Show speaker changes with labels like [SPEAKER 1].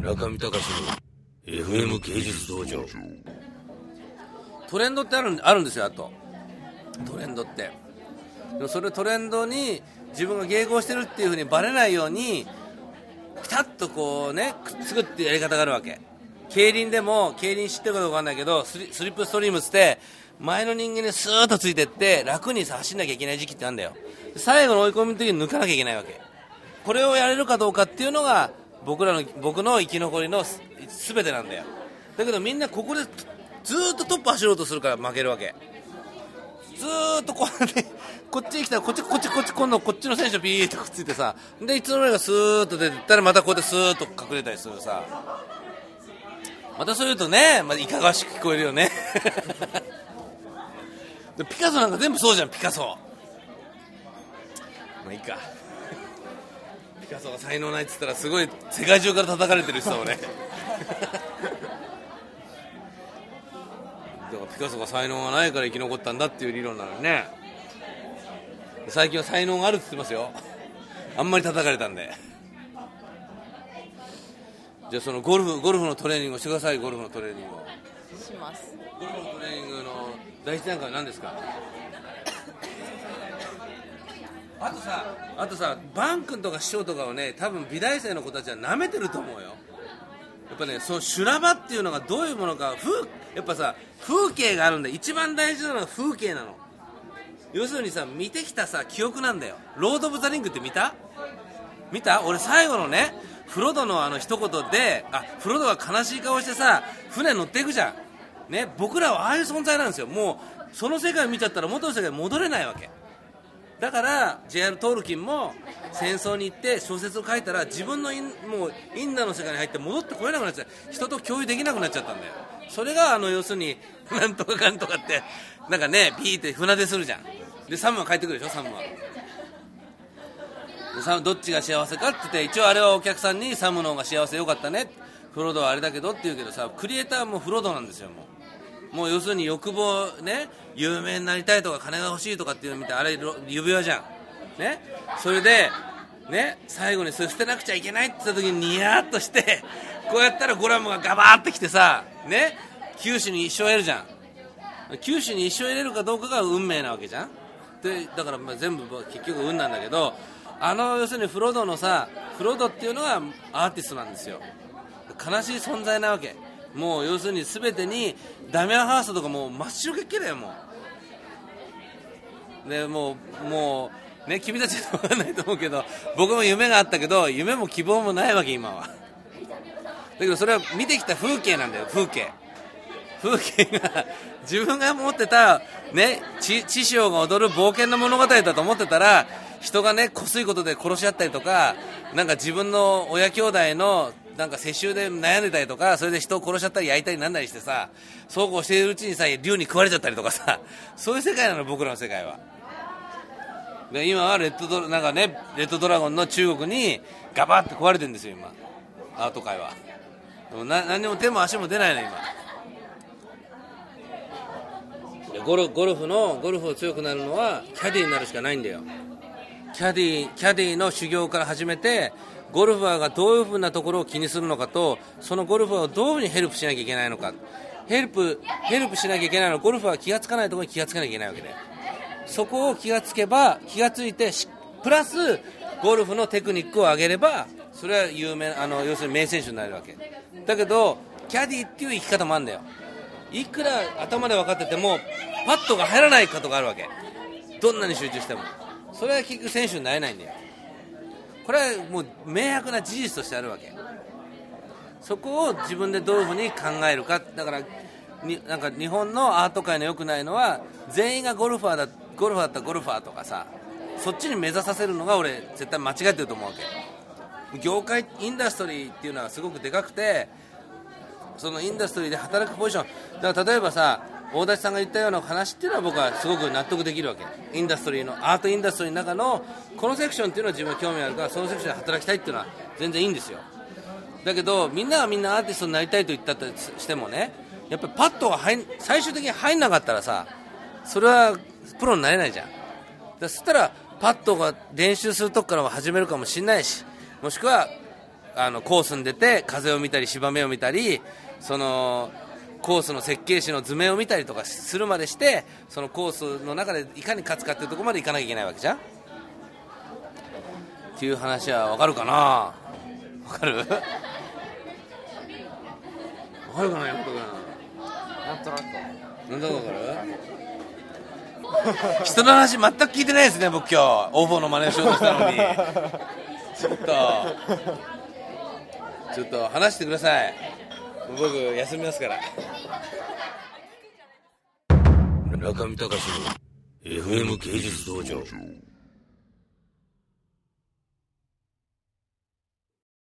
[SPEAKER 1] 中見隆の FM 芸術道場。トレンドってあるあるんですよあと。トレンドって。でもそれトレンドに自分が迎合してるっていうふうにバレないようにピタッとこうねくっつくっていうやり方があるわけ。競輪でも競輪知ってるかどうかわかんないけどスリスリップストリームっつって前の人間にスーッとついてって楽にさ走んなきゃいけない時期ってあるんだよ。最後の追い込みの時に抜かなきゃいけないわけ。これをやれるかどうかっていうのが僕らの僕の生き残りのす全てなんだよ。だけどみんなここでずっとトップ走ろうとするから負けるわけ。ずーっとこうね こっちに来たらこっちこっちこっち今度こっちの選手とビーッとくっついてさでいつの間にかスーッと出てったらまたこうやってスーッと隠れたりするさ。またそう言うとね、まあ、いかがわしく聞こえるよね。ピカソなんか全部そうじゃんピカソ。まあいいか。ピカソが才能ないっつったらすごい世界中から叩かれてる人だ俺 だからピカソが才能がないから生き残ったんだっていう理論なのにね。最近は才能があるって言ってますよ。あんまり叩かれたんで。じゃあそのゴルフゴルフのトレーニングをしてください。ゴルフのトレーニングを。
[SPEAKER 2] します。
[SPEAKER 1] ゴルフのトレーニングの第一段階は何ですか？あとさあとさバン君とか師匠とかをね多分美大生の子たちは舐めてると思うよ。やっぱねその修羅場っていうのがどういうものか風やっぱさ風景があるんだ一番大事なのは風景なの。要するにさ見てきたさ記憶なんだよ。ロード・オブ・ザ・リングって見た？見た？俺最後のねフロドのあの一言であフロドが悲しい顔してさ船乗っていくじゃん。ね僕らはああいう存在なんですよ。もうその世界を見ちゃったら元の世界に戻れないわけ。だから J.R. トールキンも戦争に行って小説を書いたら自分のインもうインナーの世界に入って戻ってこれなくなっちゃう。人と共有できなくなっちゃったんだよ。それがあの要するに なんとかかんとかってなんかねピーって船出するじゃん。でサムは帰ってくるでしょサムは。サムどっちが幸せかって言って一応あれはお客さんにサムの方が幸せよかったね。フロードはあれだけどって言うけどさクリエイターもフロードなんですよもう。もう要するに欲望ね有名になりたいとか金が欲しいとかっていうの見てあれ指輪じゃん。ね？それでね？最後にそれ捨てなくちゃいけないって言った時にニヤーっとしてこうやったらゴラムがガバーってきてさね？九死に一生得るじゃん。九死に一生得れるかどうかが運命なわけじゃん。でだからまあ全部結局運なんだけどあの要するにフロドのさフロドっていうのがアーティストなんですよ。悲しい存在なわけ。もう要するに全てにダミアンハーストとかもう真っ白けっけだよもう。でもうもうね君たちは分かんないと思うけど 僕も夢があったけど夢も希望もないわけ今は。だけどそれは見てきた風景なんだよ風景。風景が自分が持ってたね知性が踊る冒険の物語だと思ってたら人がねこすいことで殺し合ったりとかなんか自分の親兄弟のなんか世襲で悩んでたりとかそれで人を殺しちゃったり焼いたりなんだりしてさそうこうしているうちにさ竜に食われちゃったりとかさそういう世界なの僕らの世界は。で今はレッドドなんかねレッドドラゴンの中国にガバッて壊れてるんですよ今。アート界は。でもな何にも手も足も出ないの今。ゴルゴルフのゴルフを強くなるのはキャディーになるしかないんだよ。キャディキャディーの修行から始めてゴルファーがどういうふうなところを気にするのかとそのゴルファーをどういうふうにヘルプしなきゃいけないのか。ヘルプヘルプしなきゃいけないのはゴルファーは気がつかないところに気がつかなきゃいけないわけで。そこを気がつけば気がついてプラスゴルフのテクニックを上げればそれは有名あの要するに名選手になるわけ。だけどキャディっていう生き方もあるんだよ。いくら頭で分かっててもパットが入らないことがあるわけ。どんなに集中しても。それは結局選手になれないんだよ。これはもう明白な事実としてあるわけ。そこを自分でどういうふうに考えるか。だからになんか日本のアート界の良くないのは全員がゴルファーだゴルファーだったらゴルファーとかさそっちに目指させるのが俺絶対間違ってると思うわけ。業界インダストリーっていうのはすごくでかくてそのインダストリーで働くポジション。だから例えばさ大立さんが言ったような話っていうのは僕はすごく納得できるわけ。インダストリーのアートインダストリーの中のこのセクションっていうのは自分は興味あるからそのセクションで働きたいっていうのは全然いいんですよ。だけどみんながみんなアーティストになりたいと言ったとしてもねやっぱりパットが入最終的に入んなかったらさそれはプロになれないじゃん。だそしたらパットが練習するとこから始めるかもしれないしもしくはあのコースに出て風を見たり芝目を見たりそのコースの設計士の図面を見たりとかするまでしてそのコースの中でいかに勝つかっていうところまで行かなきゃいけないわけじゃん。っていう話は分かるかな？分かる？分かるかな山本君。
[SPEAKER 2] なんとなく。
[SPEAKER 1] なんだか分かる？人の話全く聞いてないですね僕今日。応募の真似をしようとしたのに。ちょっと。ちょっと話してください。僕休みますから。中見隆の FM 芸術道場。